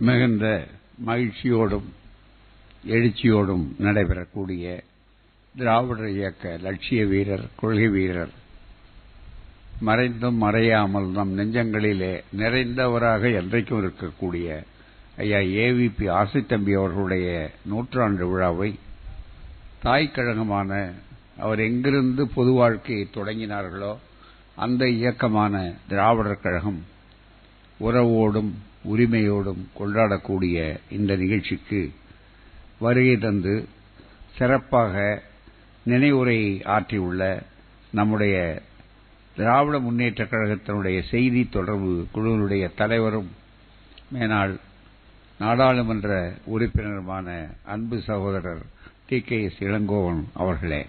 மிகுந்த மகிழ்ச்சியோடும் எழுச்சியோடும் நடைபெறக்கூடிய திராவிடர் இயக்க லட்சிய வீரர் கொள்கை வீரர் மறைந்தும் மறையாமல் நம் நெஞ்சங்களிலே நிறைந்தவராக என்றைக்கும் இருக்கக்கூடிய ஐயா ஏவிபி ஆசைத்தம்பி அவர்களுடைய நூற்றாண்டு விழாவை தாய் கழகமான அவர் எங்கிருந்து பொது வாழ்க்கையை தொடங்கினார்களோ அந்த இயக்கமான திராவிடர் கழகம் உறவோடும் உரிமையோடும் கொண்டாடக்கூடிய இந்த நிகழ்ச்சிக்கு வருகை தந்து சிறப்பாக நினைவுரை ஆற்றியுள்ள நம்முடைய திராவிட முன்னேற்றக் கழகத்தினுடைய செய்தி தொடர்பு குழுவினுடைய தலைவரும் மேனாள் நாடாளுமன்ற உறுப்பினருமான அன்பு சகோதரர் டி கே எஸ் இளங்கோவன் அவர்களே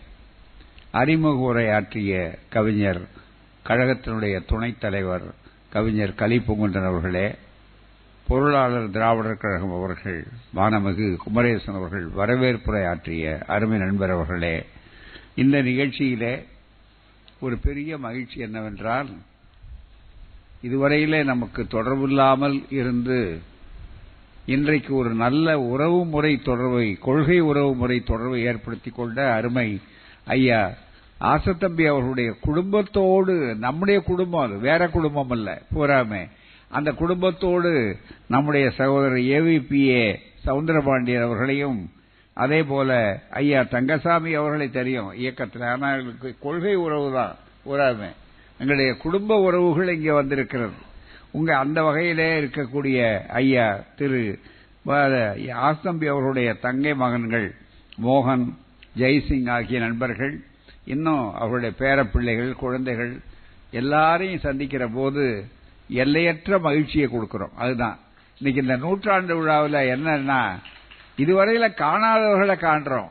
அறிமுக உரை ஆற்றிய கவிஞர் கழகத்தினுடைய துணைத் தலைவர் கவிஞர் கலிப்புங்குன்றன் அவர்களே பொருளாளர் திராவிடர் கழகம் அவர்கள் வானமிகு குமரேசன் அவர்கள் வரவேற்புரை ஆற்றிய அருமை நண்பர் அவர்களே இந்த நிகழ்ச்சியிலே ஒரு பெரிய மகிழ்ச்சி என்னவென்றால் இதுவரையிலே நமக்கு தொடர்பில்லாமல் இருந்து இன்றைக்கு ஒரு நல்ல உறவு முறை தொடர்பை கொள்கை உறவு முறை தொடர்பை ஏற்படுத்திக் கொண்ட அருமை ஐயா ஆசத்தம்பி அவர்களுடைய குடும்பத்தோடு நம்முடைய குடும்பம் அது வேற குடும்பம் அல்ல பூராமே அந்த குடும்பத்தோடு நம்முடைய சகோதரர் ஏவிபிஏ சவுந்தரபாண்டியன் அவர்களையும் அதே போல ஐயா தங்கசாமி அவர்களை தெரியும். இயக்கத்தில். ஆனால் எங்களுக்கு கொள்கை உறவு தான் பூராமே எங்களுடைய குடும்ப உறவுகள் இங்கே வந்திருக்கிறது. உங்க அந்த வகையிலே இருக்கக்கூடிய ஐயா திரு ஆஸ்தம்பி அவர்களுடைய தங்கை மகன்கள் மோகன் ஜெய்சிங் ஆகிய நண்பர்கள் இன்னும் அவருடைய பேரப்பிள்ளைகள் குழந்தைகள் எல்லாரையும் சந்திக்கிற போது எல்லையற்ற மகிழ்ச்சியை கொடுக்கிறோம். அதுதான். இன்னைக்கு இந்த நூற்றாண்டு விழாவில் என்னன்னா இதுவரையில் காணாதவர்களை காண்றோம்.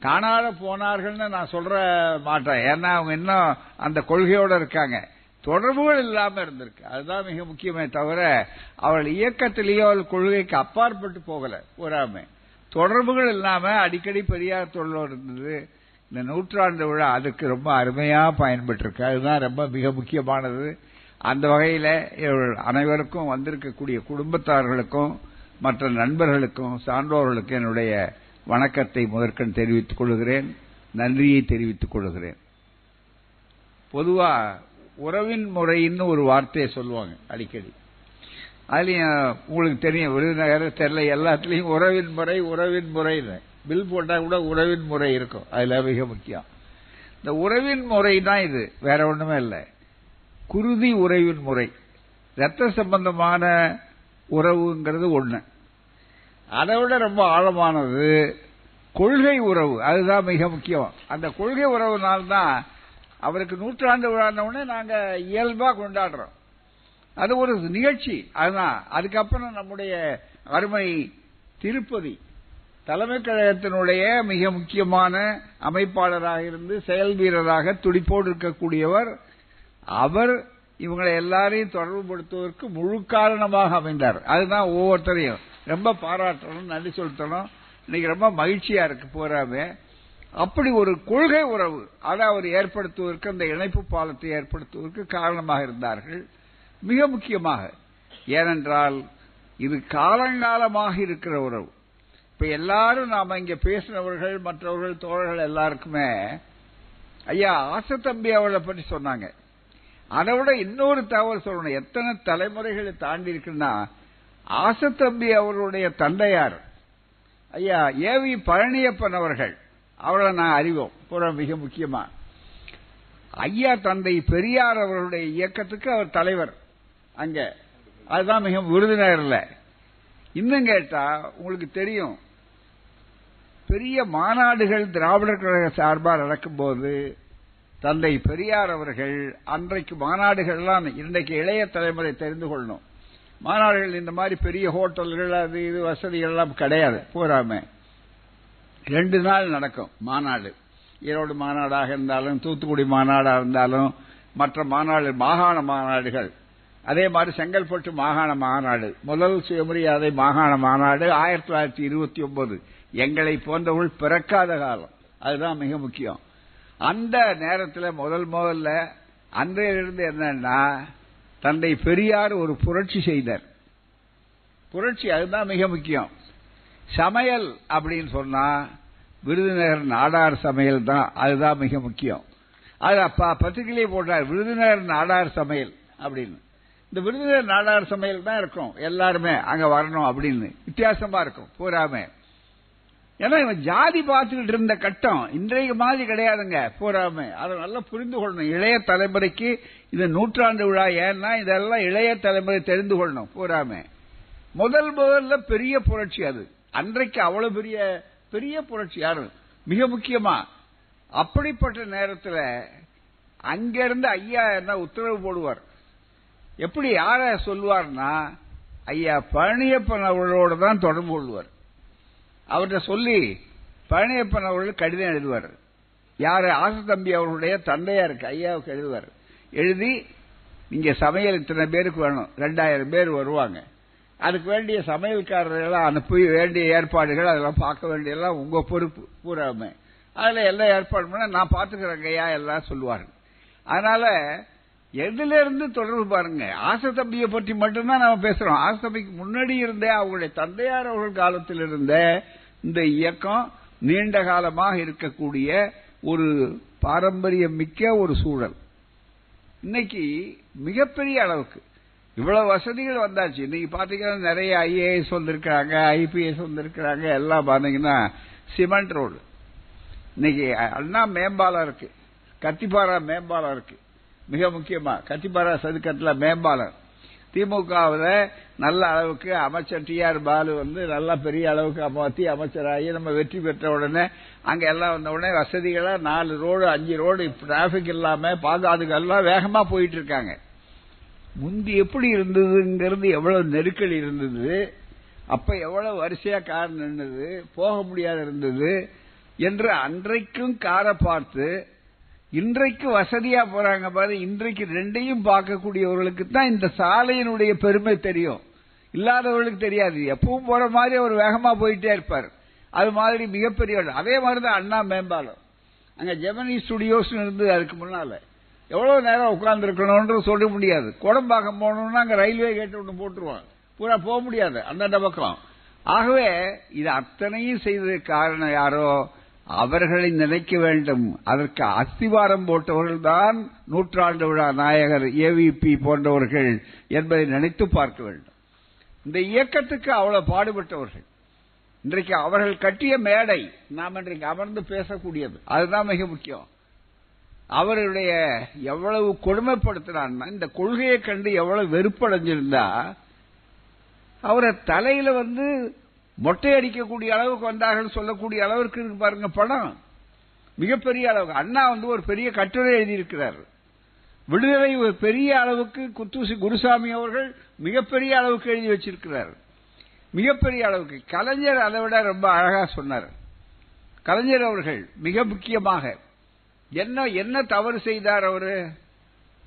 காணாத போனார்கள்னு நான் சொல்ற மாட்டேன். ஏன்னா அவங்க இன்னும் அந்த கொள்கையோட இருக்காங்க. தொடர்புகள் இல்லாம இருந்திருக்கு. அதுதான் மிக முக்கியமே தவிர அவள் இயக்கத்திலேயோ கொள்கைக்கு அப்பாற்பட்டு போகல. போறாம. தொடர்புகள் இல்லாம அடிக்கடி பெரியார் தொழிலோ இருந்தது. இந்த நூற்றாண்டு விழா அதுக்கு ரொம்ப அருமையா பயன்பட்டு இருக்கு அதுதான் ரொம்ப மிக முக்கியமானது. அந்த வகையில அனைவருக்கும் வந்திருக்கக்கூடிய குடும்பத்தார்களுக்கும் மற்ற நண்பர்களுக்கும் சான்றோர்களுக்கும் என்னுடைய வணக்கத்தை முதற்கண் தெரிவித்துக் கொள்கிறேன் நன்றியை தெரிவித்துக் கொள்கிறேன். பொதுவாக உறவின் முறைன்னு ஒரு வார்த்தையை சொல்லுவாங்க அடிக்கடி. அதுலேயும் உங்களுக்கு தெரியும் விருதுநகர் தெரியல எல்லாத்துலேயும் உறவின் முறை உறவின் முறை பில் போட்டால் கூட உறவின் முறை இருக்கும். அதில் மிக முக்கியம். இந்த உறவின் முறை தான் இது. வேற ஒன்றுமே இல்லை. குருதி உறவின் முறை. ரத்த சம்பந்தமான உறவுங்கிறது ஒண்ணு. அதை விட ரொம்ப ஆழமானது கொள்கை உறவு. அதுதான் மிக முக்கியம். அந்த கொள்கை உறவுனால்தான் அவருக்கு நூற்றாண்டு விழானவுடனே நாங்க இயல்பா கொண்டாடுறோம். அது ஒரு நிகழ்ச்சி. அதுதான். அதுக்கப்புறம் நம்முடைய அருமை திருப்பதி தலைமைக் கழகத்தினுடைய மிக முக்கியமான அமைப்பாளராக இருந்து செயல் வீரராக துடிப்போடு இருக்கக்கூடியவர் அவர் இவங்களை எல்லாரையும் தொடர்புபடுத்துவதற்கு முழு காரணமாக அமைந்தார். அதுதான் ஒவ்வொருத்தரையும். ரொம்ப பாராட்டணும் நன்றி சொல்லித்தணும் இன்னைக்கு ரொம்ப மகிழ்ச்சியா இருக்கு போறாமே. அப்படி ஒரு கொள்கை உறவு அதை அவர் ஏற்படுத்துவதற்கு அந்த இணைப்பு பாலத்தை ஏற்படுத்துவதற்கு காரணமாக இருந்தார்கள். மிக முக்கியமாக ஏனென்றால் இது காலங்காலமாக இருக்கிற உறவு. இப்ப எல்லாரும் நாம இங்க பேசினவர்கள் மற்றவர்கள் தோழர்கள் எல்லாருக்குமே ஐயா ஆசை தம்பி அவளை பற்றி சொன்னாங்க. அதை விட இன்னொரு தகவல் சொல்லணும். எத்தனை தலைமுறைகளை தாண்டி இருக்குன்னா ஆசத்தம்பி அவருடைய தந்தையார் ஐயா ஏவி பழனியப்பன் அவர்கள் அவரை நான் அறிவோம். புற மிக முக்கியமா. ஐயா தந்தை பெரியார் அவர்களுடைய இயக்கத்துக்கு அவர் தலைவர். அங்க. அதுதான் மிக விருதுநகர்ல இன்னும் கேட்டா உங்களுக்கு தெரியும். பெரிய மாநாடுகள் திராவிடர் கழக சார்பாக நடக்கும்போது தந்தை பெரியார் அவர்கள் அன்றைக்கு மாநாடுகள்லாம் இன்றைக்கு இளைய தலைமுறை தெரிந்து கொள்ளணும். மாநாடுகள் இந்த மாதிரி பெரிய ஹோட்டல்கள் அது இது வசதிகள்லாம் கிடையாது. பூராம ரெண்டு நாள் நடக்கும் மாநாடு. ஈரோடு மாநாடாக இருந்தாலும் தூத்துக்குடி மாநாடாக இருந்தாலும் மற்ற மாநாடு மாகாண மாநாடுகள். அதே மாதிரி செங்கல்பட்டு மாகாண மாநாடு. முதல் சுயமரியாதை மாகாண மாநாடு ஆயிரத்தி தொள்ளாயிரத்தி இருபத்தி ஒன்பது. எங்களை போன்றவர்கள் பிறக்காத காலம். அதுதான் மிக முக்கியம். அந்த நேரத்தில் முதல் முதல்ல அன்றையிலிருந்து என்னன்னா தந்தை பெரியார் ஒரு புரட்சி செய்தார். புரட்சி அதுதான் மிக முக்கியம். சமையல் அப்படின்னு சொன்னா விருதுநகர் நாடார் சமையல் தான் அதுதான் மிக முக்கியம். அது அப்பா பத்திரிகையிலே போட்டார் விருதுநகர் நாடார் சமையல் அப்படின்னு. இந்த விருதுநகர் நாடார் சமையல் தான் இருக்கும் எல்லாருமே அங்க வரணும் அப்படின்னு. வித்தியாசமா இருக்கும் பூராமே ஏன்னா இவன் ஜாதி பார்த்துக்கிட்டு இருந்த கட்டம் இன்றைக்கு மாதிரி கிடையாதுங்க. பூராமே அதை நல்லா புரிந்து கொள்ளணும். இளைய தலைமுறைக்கு இது நூற்றாண்டு விழா ஏன்னா இதெல்லாம் இளைய தலைமுறை தெரிந்து கொள்ளணும் பூராமே முதல் முதல்ல பெரிய புரட்சி அது. அன்றைக்கு அவ்வளவு பெரிய பெரிய புரட்சி யாரு? மிக முக்கியமா. அப்படிப்பட்ட நேரத்தில் அங்கிருந்து ஐயா என்ன உத்தரவு போடுவார். எப்படி யார சொல்லுவார்னா ஐயா பழனியப்பன் அவர்களோட தான் தொடர்பு கொள்வார். அவர்கிட்ட சொல்லி பழனியப்பன் அவர்கள் கடிதம் எழுதுவார். யாரு? ஆசத்தம்பி அவர்களுடைய தந்தையாருக்கு ஐயாவுக்கு எழுதுவார். எழுதி இங்க சமையல் இத்தனை பேருக்கு வேணும் ரெண்டாயிரம் பேர் வருவாங்க. அதுக்கு வேண்டிய சமையல்காரர்களெல்லாம் அனுப்பி வேண்டிய ஏற்பாடுகள் அதெல்லாம் பார்க்க வேண்டியதெல்லாம் உங்க பொறுப்பு பூராமே அதில் எல்லாம் ஏற்பாடு பண்ண நான் பார்த்துக்கிறேங்கய்யா ஐயா எல்லாம் சொல்லுவாங்க அதனால எதுல இருந்து தொடர்பு பாருங்க. ஆசை தம்பியை பற்றி மட்டும்தான் நாம பேசுறோம். ஆசை தம்பிக்கு முன்னாடி இருந்தே அவங்களுடைய தந்தையார் அவர்கள் காலத்தில் இருந்த இந்த இயக்கம் நீண்ட காலமாக இருக்கக்கூடிய ஒரு பாரம்பரியம் மிக்க ஒரு சூழல். இன்னைக்கு மிகப்பெரிய அளவுக்கு இவ்வளவு வசதிகள் வந்தாச்சு. இன்னைக்கு பாத்தீங்கன்னா நிறைய ஐஏஎஸ் வந்திருக்கிறாங்க ஐபிஎஸ் வந்திருக்கிறாங்க. எல்லாம் பாத்தீங்கன்னா சிமெண்ட் ரோடு. இன்னைக்கு அண்ணா மேம்பாலம் இருக்கு. கத்திப்பாரா மேம்பாலம் இருக்கு. மிக முக்கியமா. கத்திபாரா சதுக்கத்தில் மேம்பாலம். திமுகவில் நல்ல அளவுக்கு அமைச்சர் டி ஆர் பாலு வந்து நல்லா பெரிய அளவுக்கு மத்திய அமைச்சராகி நம்ம வெற்றி பெற்ற உடனே அங்கே எல்லாம் வந்த உடனே வசதிகளாக நாலு ரோடு அஞ்சு ரோடு டிராபிக் இல்லாமல் பாதுகாதுக்கு எல்லாம் வேகமாக போயிட்டு இருக்காங்க. முந்தி எப்படி இருந்ததுங்கிறது எவ்வளவு நெருக்கடி இருந்தது அப்ப எவ்வளவு வரிசையா கார் நின்றது போக முடியாது இருந்தது என்று அன்றைக்கும் காரை பார்த்து இன்றைக்கு வசதியா போறாங்க பாரு இன்றைக்கு ரெண்டையும் பார்க்கக்கூடியவர்களுக்கு தான் இந்த சாலையினுடைய பெருமை தெரியும். இல்லாதவர்களுக்கு தெரியாது. எப்பவும் போற மாதிரி அவர் வேகமா போயிட்டே இருப்பார். அது மாதிரி மிகப்பெரிய அதே மாதிரிதான் அண்ணா மேம்பாலம். அங்க ஜெமனி ஸ்டுடியோஸ் இருந்து அதுக்கு முன்னால. எவ்வளவு நேரம் உட்கார்ந்து இருக்கணும்னு சொல்ல முடியாது. குடம்பாக்கம் போகணும்னா அங்க ரயில்வே கேட்டு ஒன்று போட்டுருவாங்க. பூரா போக முடியாது. அந்தந்த பக்கம். ஆகவே இது அத்தனையும் செய்ததுக்கு காரணம் யாரோ? அவர்களை நினைக்க வேண்டும். அதற்கு அஸ்திவாரம் போட்டவர்கள்தான் நூற்றாண்டு விழா நாயகர் ஏவிபி போன்றவர்கள் என்பதை நினைத்து பார்க்க வேண்டும். இந்த இயக்கத்துக்கு அவ்வளவு பாடுபட்டவர்கள். இன்றைக்கு அவர்கள் கட்டிய மேடை நாம் இன்றைக்கு அமர்ந்து பேசக்கூடியது. அதுதான் மிக முக்கியம். அவருடைய எவ்வளவு கொடுமைப்படுத்தினான்னா இந்த கொள்கையை கண்டு எவ்வளவு வெறுப்படைஞ்சிருந்தா அவரை தலையில வந்து மொட்டை அடிக்கக்கூடிய அளவுக்கு வந்தார்கள் சொல்லக்கூடிய அளவிற்கு இருக்கு பாருங்க படம் மிகப்பெரிய அளவுக்கு. அண்ணா வந்து ஒரு பெரிய கட்டுரை எழுதியிருக்கிறார். விடுதலை ஒரு பெரிய அளவுக்கு குத்துசி குருசாமி அவர்கள் மிகப்பெரிய அளவுக்கு எழுதி வச்சிருக்கிறார். மிகப்பெரிய அளவுக்கு. கலைஞர் அதை விட ரொம்ப அழகா சொன்னார். கலைஞர் அவர்கள் மிக முக்கியமாக என்ன என்ன தவறு செய்தார் அவரு?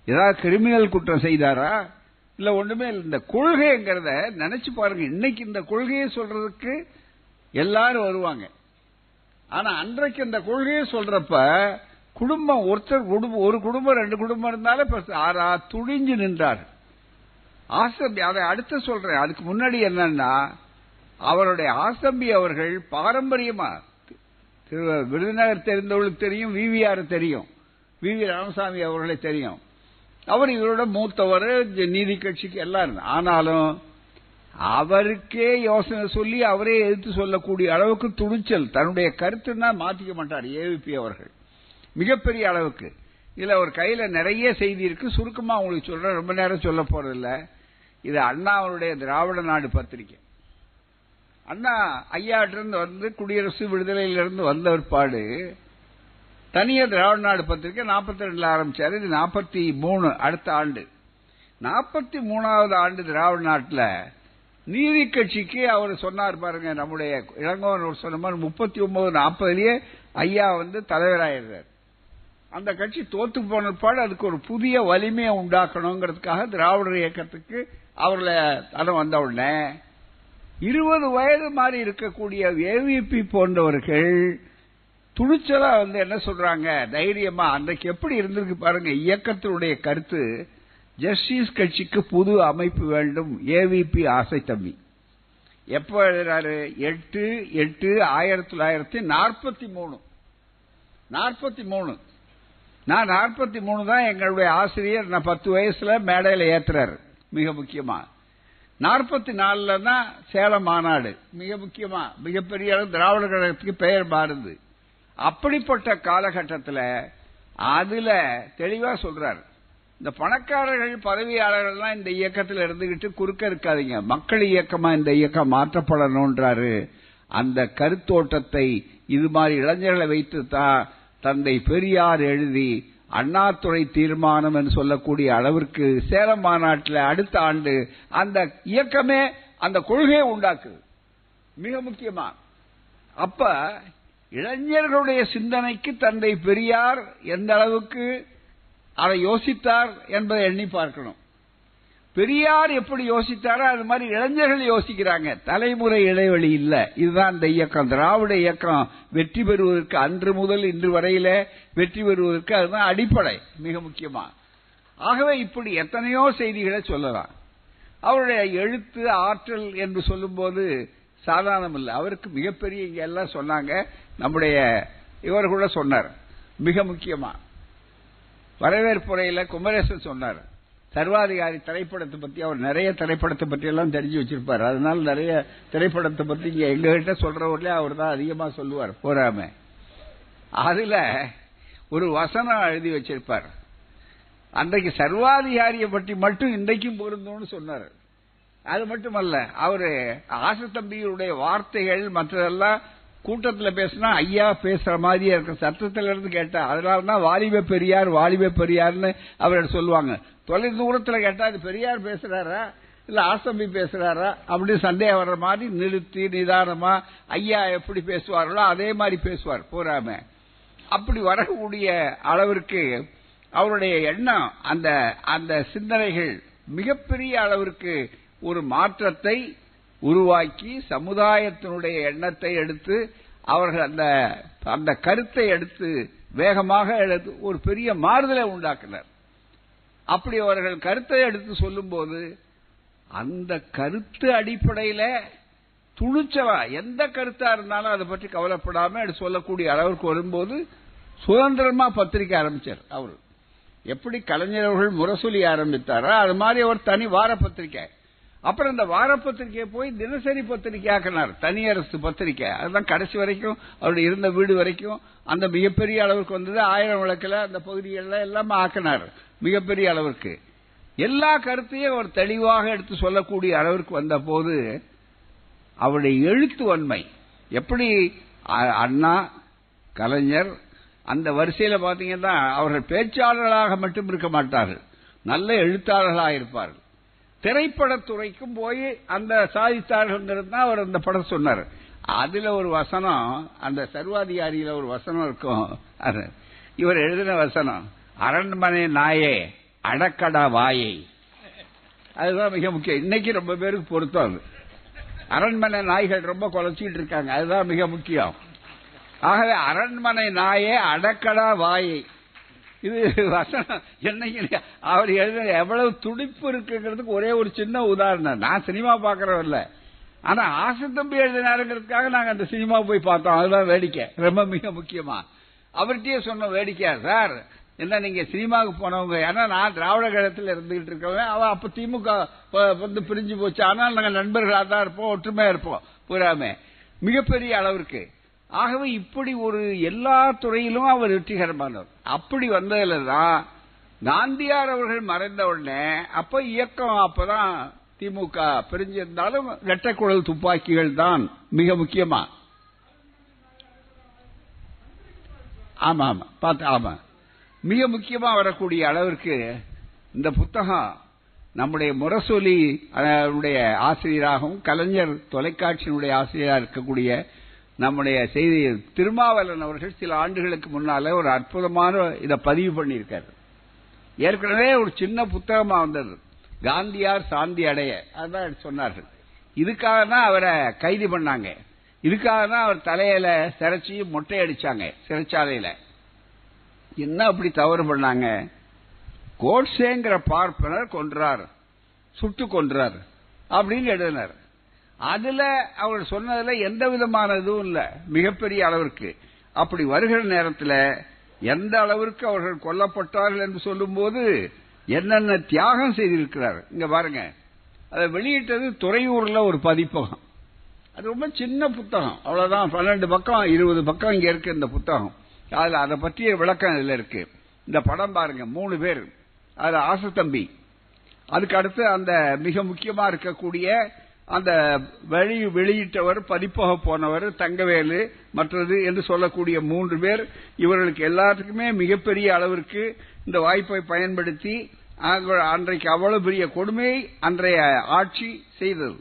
ஏதாவது கிரிமினல் குற்றம் செய்தாரா? இல்ல ஒண்ணுமே இல்லை. இந்த கொள்கைங்கிறத நினைச்சு பாருங்க. இன்னைக்கு இந்த கொள்கையை சொல்றதுக்கு எல்லாரும் வருவாங்க. ஆனா அன்றைக்கு இந்த கொள்கையை சொல்றப்ப குடும்பம் ஒருத்தர் குடும்பம் ஒரு குடும்பம் ரெண்டு குடும்பம் இருந்தாலும் ஆறா துணிஞ்சு நின்றார் ஆசம்பி அதை அடுத்து சொல்றேன். அதுக்கு முன்னாடி என்னன்னா அவருடைய ஆசம்பி அவர்கள் பாரம்பரியமா விருதுநகர் தெரிந்தவர்களுக்கு தெரியும் விவிஆர் தெரியும். வி வி ராமசாமி அவர்களை தெரியும். அவர் இவரோட மூத்தவர் நீதி கட்சிக்கு எல்லாம் ஆனாலும் அவருக்கே யோசனை சொல்லி அவரே எதிர்த்து சொல்லக்கூடிய அளவுக்கு துணிச்சல். தன்னுடைய கருத்துன்னா மாத்திக்க மாட்டார் ஏவிபி அவர்கள். மிகப்பெரிய அளவுக்கு. இதுல அவர் கையில நிறைய செய்தி இருக்கு. சுருக்கமா உங்களுக்கு சொல்றேன். ரொம்ப நேரம் சொல்ல போறதில்ல. இது அண்ணா அவருடைய திராவிட நாடு பத்திரிகை அண்ணா ஐயாட்டிருந்து வந்து குடியரசு விடுதலையிலிருந்து வந்த பிற்பாடு தனியார் திராவிட நாடு பத்திரிகை நாற்பத்தி ரெண்டுல ஆரம்பிச்சாரு. இது நாற்பத்தி மூணு அடுத்த ஆண்டு. நாற்பத்தி மூணாவது ஆண்டு திராவிட நாட்டில் நீதி கட்சிக்கு அவர் சொன்னார் பாருங்க நம்முடைய இளங்கோவன் சொன்ன மாதிரி முப்பத்தி ஒன்பது நாற்பதுலயே ஐயா வந்து தலைவராயிருந்தார் அந்த கட்சி தோத்து போன பாடு அதுக்கு ஒரு புதிய வலிமையை உண்டாக்கணுங்கிறதுக்காக திராவிடர் இயக்கத்துக்கு அவர்களை தடம் வந்த உடனே இருபது வயது மாதிரி இருக்கக்கூடிய ஏவிபி போன்றவர்கள் துணிச்சலா வந்து என்ன சொல்றாங்க? தைரியமா அன்றைக்கு எப்படி இருந்திருக்கு பாருங்க இயக்கத்தினுடைய கருத்து ஜஸ்டிஸ் கட்சிக்கு புது அமைப்பு வேண்டும் ஏவிபி ஆசை தம்பி. எப்போ எழுதுறாரு? எட்டு எட்டு ஆயிரத்தி தொள்ளாயிரத்தி நாற்பத்தி மூணு. நாற்பத்தி மூணு. நான் நாற்பத்தி மூணு தான் எங்களுடைய ஆசிரியர். நான் பத்து வயசுல மேடையில் ஏத்துறாரு மிக முக்கியமா. நாற்பத்தி நாலுல தான் சேலம் மாநாடு மிக முக்கியமா. மிகப்பெரிய அளவு திராவிட கழகத்துக்கு பெயர் மாறுது. அப்படிப்பட்ட காலகட்டத்தில் அதுல தெளிவா சொல்றாரு. இந்த பணக்காரர்கள் பதவியாளர்கள்லாம் இந்த இயக்கத்தில் இருந்துகிட்டு குறுக்க இருக்காதீங்க. மக்கள் இயக்கமா இந்த இயக்கம் மாற்றப்படணும்ன்றாரு. அந்த கருத்தோட்டத்தை இது மாதிரி இளைஞர்களை வைத்து தான் தந்தை பெரியார் எழுதி அண்ணாத்துறை தீர்மானம் என்று சொல்லக்கூடிய அளவிற்கு சேலம் மாநாட்டில் அடுத்த ஆண்டு அந்த இயக்கமே அந்த கொள்கையை உண்டாக்குது. மிக முக்கியமா. அப்ப இளைஞர்களுடைய சிந்தனைக்கு தந்தை பெரியார் எந்த அளவுக்கு அதை யோசித்தார் என்பதை எண்ணி பார்க்கணும். பெரியார் எப்படி யோசித்தாரோ அது மாதிரி இளைஞர்கள் யோசிக்கிறாங்க. தலைமுறை இடைவெளி இல்லை. இதுதான் இந்த இயக்கம். திராவிட இயக்கம் வெற்றி பெறுவதற்கு அன்று முதல் இன்று வரையில வெற்றி பெறுவதற்கு அதுதான் அடிப்படை மிக முக்கியமா. ஆகவே இப்படி எத்தனையோ செய்திகளை சொல்லலாம். அவருடைய எழுத்து ஆற்றல் என்று சொல்லும்போது சாதாரணம் இல்லை அவருக்கு மிகப்பெரிய இங்க எல்லாம் சொன்னாங்க. நம்முடைய இவர் கூட சொன்னார். மிக முக்கியமா. வரவேற்புரையில குமரேசன் சொன்னார். சர்வாதிகாரி திரைப்படத்தை பத்தி அவர் நிறைய திரைப்படத்தை பற்றி எல்லாம் தெரிஞ்சு வச்சிருப்பார். அதனால நிறைய திரைப்படத்தை பத்தி இங்க எங்ககிட்ட சொல்றவர்களே அவர் தான் அதிகமா சொல்லுவார். போறாம. அதுல ஒரு வசனம் எழுதி வச்சிருப்பார். அன்றைக்கு சர்வாதிகாரியை பற்றி மட்டும் இன்றைக்கும் பொருந்தோம்னு சொன்னார். அது மட்டுமல்ல அவரு ஆசத்தம்பியுடைய வார்த்தைகள் மற்றதெல்லாம் கூட்டத்துல பேசினா ஐயா பேசுற மாதிரியே இருக்கும் சத்தத்துல இருந்து கேட்டா அதனாலதான் வாலிப பெரியார் வாலிப பெரியார்னு அவர் சொல்லுவாங்க. தொலை தூரத்துல கேட்டா அது பெரியார் பேசுறாரா? இல்ல ஆசம்பி பேசுறாரா? அப்படி சந்தேகம் வர்ற மாதிரி நிறுத்தி நிதானமா ஐயா எப்படி பேசுவார்களோ அதே மாதிரி பேசுவார். போறாம. அப்படி வரக்கூடிய அளவிற்கு அவருடைய எண்ணம் அந்த அந்த சிந்தனைகள் மிகப்பெரிய அளவிற்கு ஒரு மாற்றத்தை உருவாக்கி சமுதாயத்தினுடைய எண்ணத்தை எடுத்து அவர்கள் அந்த அந்த கருத்தை எடுத்து வேகமாக எடுத்து ஒரு பெரிய மாறுதலை உண்டாக்கினர். அப்படி அவர்கள் கருத்தை எடுத்து சொல்லும்போது அந்த கருத்து அடிப்படையில் துணிச்சலா எந்த கருத்தா இருந்தாலும் அதை பற்றி கவலைப்படாம சொல்லக்கூடிய அளவிற்கு வரும்போது சுதந்திரமா பத்திரிக்கை ஆரம்பிச்சார் அவர். எப்படி கலைஞர் அவர்கள் முரசொலி ஆரம்பித்தாரோ? அது மாதிரி அவர் தனி வார பத்திரிக்கை. அப்புறம் இந்த வார பத்திரிகையை போய் தினசரி பத்திரிகை ஆக்கினார். தனியரசு பத்திரிகை. அதுதான் கடைசி வரைக்கும் அவருடைய இருந்த வீடு வரைக்கும் அந்த மிகப்பெரிய அளவுக்கு வந்தது. ஆயிரம் விளக்கில் அந்த பகுதிகளில் எல்லாமே ஆக்கினார். மிகப்பெரிய அளவிற்கு எல்லா கருத்தையும் அவர் தெளிவாக எடுத்து சொல்லக்கூடிய அளவிற்கு வந்த போது அவருடைய எழுத்து வன்மை. எப்படி அண்ணா கலைஞர் அந்த வரிசையில் பார்த்தீங்கன்னா அவர்கள் பேச்சாளர்களாக மட்டும் இருக்க மாட்டார்கள். நல்ல எழுத்தாளர்களாக இருப்பார்கள். திரைப்படத்துறைக்கும் போய் அந்த சாதித்தார்கள் தான் அவர் அந்த படம் சொன்னார். அதுல ஒரு வசனம் அந்த சர்வாதிகாரியில ஒரு வசனம் இருக்கும். இவர் எழுதின வசனம் அரண்மனை நாயே அடக்கடா வாயை. அதுதான் மிக முக்கியம். இன்னைக்கு ரொம்ப பேருக்கு பொருத்தம் அது. அரண்மனை நாய்கள் ரொம்ப குலைச்சிட்டு இருக்காங்க. அதுதான் மிக முக்கியம். ஆகவே அரண்மனை நாயே அடக்கடா வாயை. இது வசனம். என்னைக்கு அவர் எழுத எவ்வளவு துடிப்பு இருக்குங்கிறதுக்கு ஒரே ஒரு சின்ன உதாரணம். நான் சினிமா பார்க்கறவன் இல்ல ஆனா ஆசத்தம்பி எழுதினாருங்கிறதுக்காக நாங்க அந்த சினிமா போய் பார்த்தோம். அதுதான் வேடிக்கை. ரொம்ப மிக முக்கியமா. அவர்கிட்டயே சொன்ன வேடிக்கையா சார் என்ன நீங்க சினிமாவுக்கு போனவங்க? ஏன்னா நான் திராவிட கழகத்தில் இருந்துகிட்டு இருக்கவன். அவன் அப்ப திமுக வந்து பிரிஞ்சு போச்சு. ஆனால் நாங்கள் நண்பர்களாக தான் இருப்போம் ஒற்றுமையா இருப்போம். பூராமே மிகப்பெரிய அளவிற்கு ஆகவே இப்படி ஒரு எல்லா துறையிலும் அவர் வெற்றிகரமானவர். அப்படி வந்ததுல தான் காந்தியார் அவர்கள் மறைந்த உடனே அப்ப இயக்கம் அப்பதான் திமுக பிரிஞ்சிருந்தாலும் இரட்டைக்குழல் துப்பாக்கிகள் தான் மிக முக்கியமா. ஆமா ஆமா பார்த்து ஆமா. மிக முக்கியமா வரக்கூடிய அளவிற்கு இந்த புத்தகம் நம்முடைய முரசொலி ஆசிரியராகவும் கலைஞர் தொலைக்காட்சியினுடைய ஆசிரியராக இருக்கக்கூடிய நம்முடைய செய்தி திருமாவளவன் அவர்கள் சில ஆண்டுகளுக்கு முன்னால ஒரு அற்புதமான இதை பதிவு பண்ணியிருக்காரு. ஏற்கனவே ஒரு சின்ன புத்தகமா வந்தது. காந்தியார் சாந்தி அடைய. அதான் சொன்னார்கள். இதுக்காக தான் அவரை கைது பண்ணாங்க. இதுக்காக தான் அவர் தலையில சிறைச்சி மொட்டை அடிச்சாங்க சிறைச்சாலையில. என்ன அப்படி தவறு பண்ணாங்க? கோட்ஸேங்கிற பார்ப்பனர் கொன்றார் சுட்டு கொன்றார் அப்படின்னு எழுதினார். அதுல அவர் சொன்னதுல எந்த விதமான இதுவும் இல்லை. மிகப்பெரிய அளவிற்கு. அப்படி வருகிற நேரத்தில் எந்த அளவிற்கு அவர்கள் கொல்லப்பட்டார்கள் என்று சொல்லும்போது என்னென்ன தியாகம் செய்திருக்கிறார். இங்க பாருங்க. அதை வெளியிட்டது துறையூர்ல ஒரு பதிப்பகம். அது ரொம்ப சின்ன புத்தகம். அவ்வளவுதான். பன்னெண்டு பக்கம் இருபது பக்கம் இங்க இருக்கு இந்த புத்தகம். அதுல அதை பற்றிய விளக்கம் இதுல இருக்கு. இந்த படம் பாருங்க. மூணு பேர். அதுல ஆசத்தம்பி அதுக்கு அடுத்து அந்த மிக முக்கியமா இருக்கக்கூடிய அந்த வழி வெளியிட்டவர் பதிப்பாக போனவர் தங்கவேலு மற்றது என்று சொல்லக்கூடிய மூன்று பேர் இவர்களுக்கு எல்லாத்துக்குமே மிகப்பெரிய அளவிற்கு இந்த வாய்ப்பை பயன்படுத்தி அன்றைக்கு அவ்வளவு பெரிய கொடுமையை அன்றைய ஆட்சி செய்தது.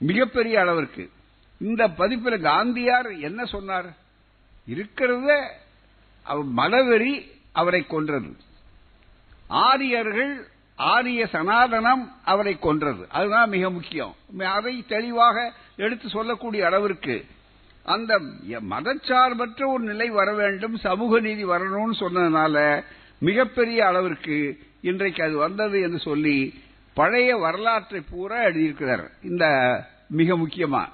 மிகப்பெரிய அளவிற்கு. இந்த பதிப்பில் காந்தியார் என்ன சொன்னார்? இருக்கிறத மலவெறி அவரை கொன்றது. ஆரியர்கள் ஆரிய சனாதனம் அவரை கொன்றது. அதுதான் மிக முக்கியம். அதை தெளிவாக எடுத்து சொல்லக்கூடிய அளவிற்கு அந்த மதச்சார்பற்ற ஒரு நிலை வர வேண்டும் சமூக நீதி வரணும்னு சொன்னதுனால மிகப்பெரிய அளவிற்கு இன்றைக்கு அது வந்தது என்று சொல்லி பழைய வரலாற்றை பூரா எழுதியிருக்கிறார். இந்த மிக முக்கியமா.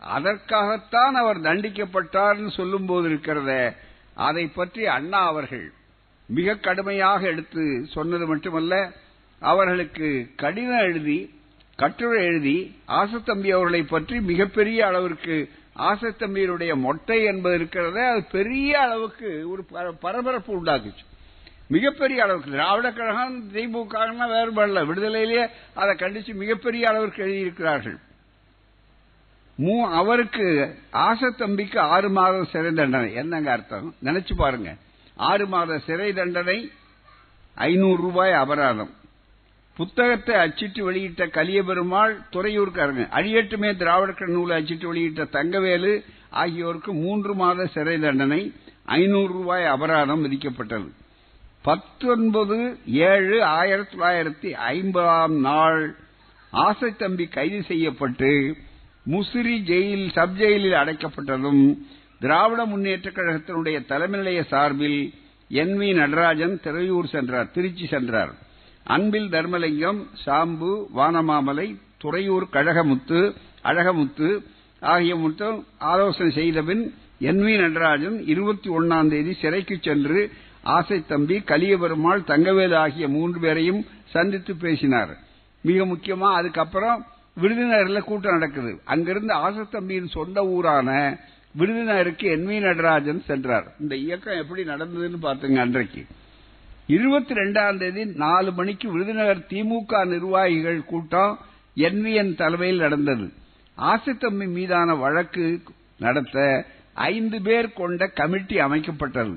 அதற்காகத்தான் அவர் தண்டிக்கப்பட்டார்னு சொல்லும் போது இருக்கிறத அதை பற்றி அண்ணா அவர்கள் மிக கடுமையாக எடுத்து சொன்னது மட்டுமல்ல அவர்களுக்கு கடிதம் எழுதி கட்டுரை எழுதி ஆசத்தம்பி அவர்களை பற்றி மிகப்பெரிய அளவிற்கு ஆசத்தம்பியருடைய மொட்டை என்பது இருக்கிறத அது பெரிய அளவுக்கு ஒரு பரபரப்பு உண்டாக்குச்சு. மிகப்பெரிய அளவுக்கு. திராவிட கழகம் திமுக வேறுபடல விடுதலையிலேயே அதை கண்டிச்சு மிகப்பெரிய அளவிற்கு எழுதியிருக்கிறார்கள். அவருக்கு ஆசத்தம்பிக்கு ஆறு மாதம் சிறை தண்டனை. என்னங்க அர்த்தம்? நினைச்சு பாருங்க. ஆறு மாத சிறை தண்டனை ஐநூறு ரூபாய் அபராதம். புத்தகத்தை அச்சிட்டு வெளியிட்ட கலியபெருமாள் துறையூர்காரங்க. அழியட்டுமே திராவிடக்கர் நூலை அச்சிட்டு வெளியிட்ட தங்கவேலு ஆகியோருக்கு மூன்று மாத சிறை தண்டனை ஐநூறு ரூபாய் அபராதம் விதிக்கப்பட்டது. பத்தொன்பது ஏழு ஆயிரத்தி தொள்ளாயிரத்தி ஐம்பதாம் நாள் ஆசைத்தம்பி கைது செய்யப்பட்டு முசிறி ஜெயில் சப் ஜெயிலில் அடைக்கப்பட்டதும் திராவிட முன்னேற்ற கழகத்தினுடைய தலைமை நிலைய சார்பில் என் வி நடராஜன் திரையூர் சென்றார் திருச்சி சென்றார். அன்பில் தர்மலிங்கம் சாம்பு வானமாமலை துறையூர் கழகமுத்து அழகமுத்து ஆகிய மட்டும் ஆலோசனை செய்தபின் என் வி நடராஜன் இருபத்தி ஒன்னாம் தேதி சிறைக்கு சென்று ஆசை தம்பி கலியபெருமாள் தங்கவேலு ஆகிய மூன்று பேரையும் சந்தித்து பேசினார். மிக முக்கியமா அதுக்கப்புறம் விருதுநகர்ல கூட்டம் நடக்குது. அங்கிருந்து ஆசத்தம்பியின் சொந்த ஊரான விருதுநகருக்கு என் வி நடராஜன் சென்றார். இந்த இயக்கம் எப்படி நடந்ததுன்னு பாத்துங்க அன்றைக்கு. இருபத்தி ரெண்டாம் தேதி நாலு மணிக்கு விருதுநகர் திமுக நிர்வாகிகள் கூட்டம் என்விஎன் தலைமையில் நடந்தது. ஆசித்தம்பி மீதான வழக்கு நடத்த ஐந்து பேர் கொண்ட கமிட்டி அமைக்கப்பட்டது.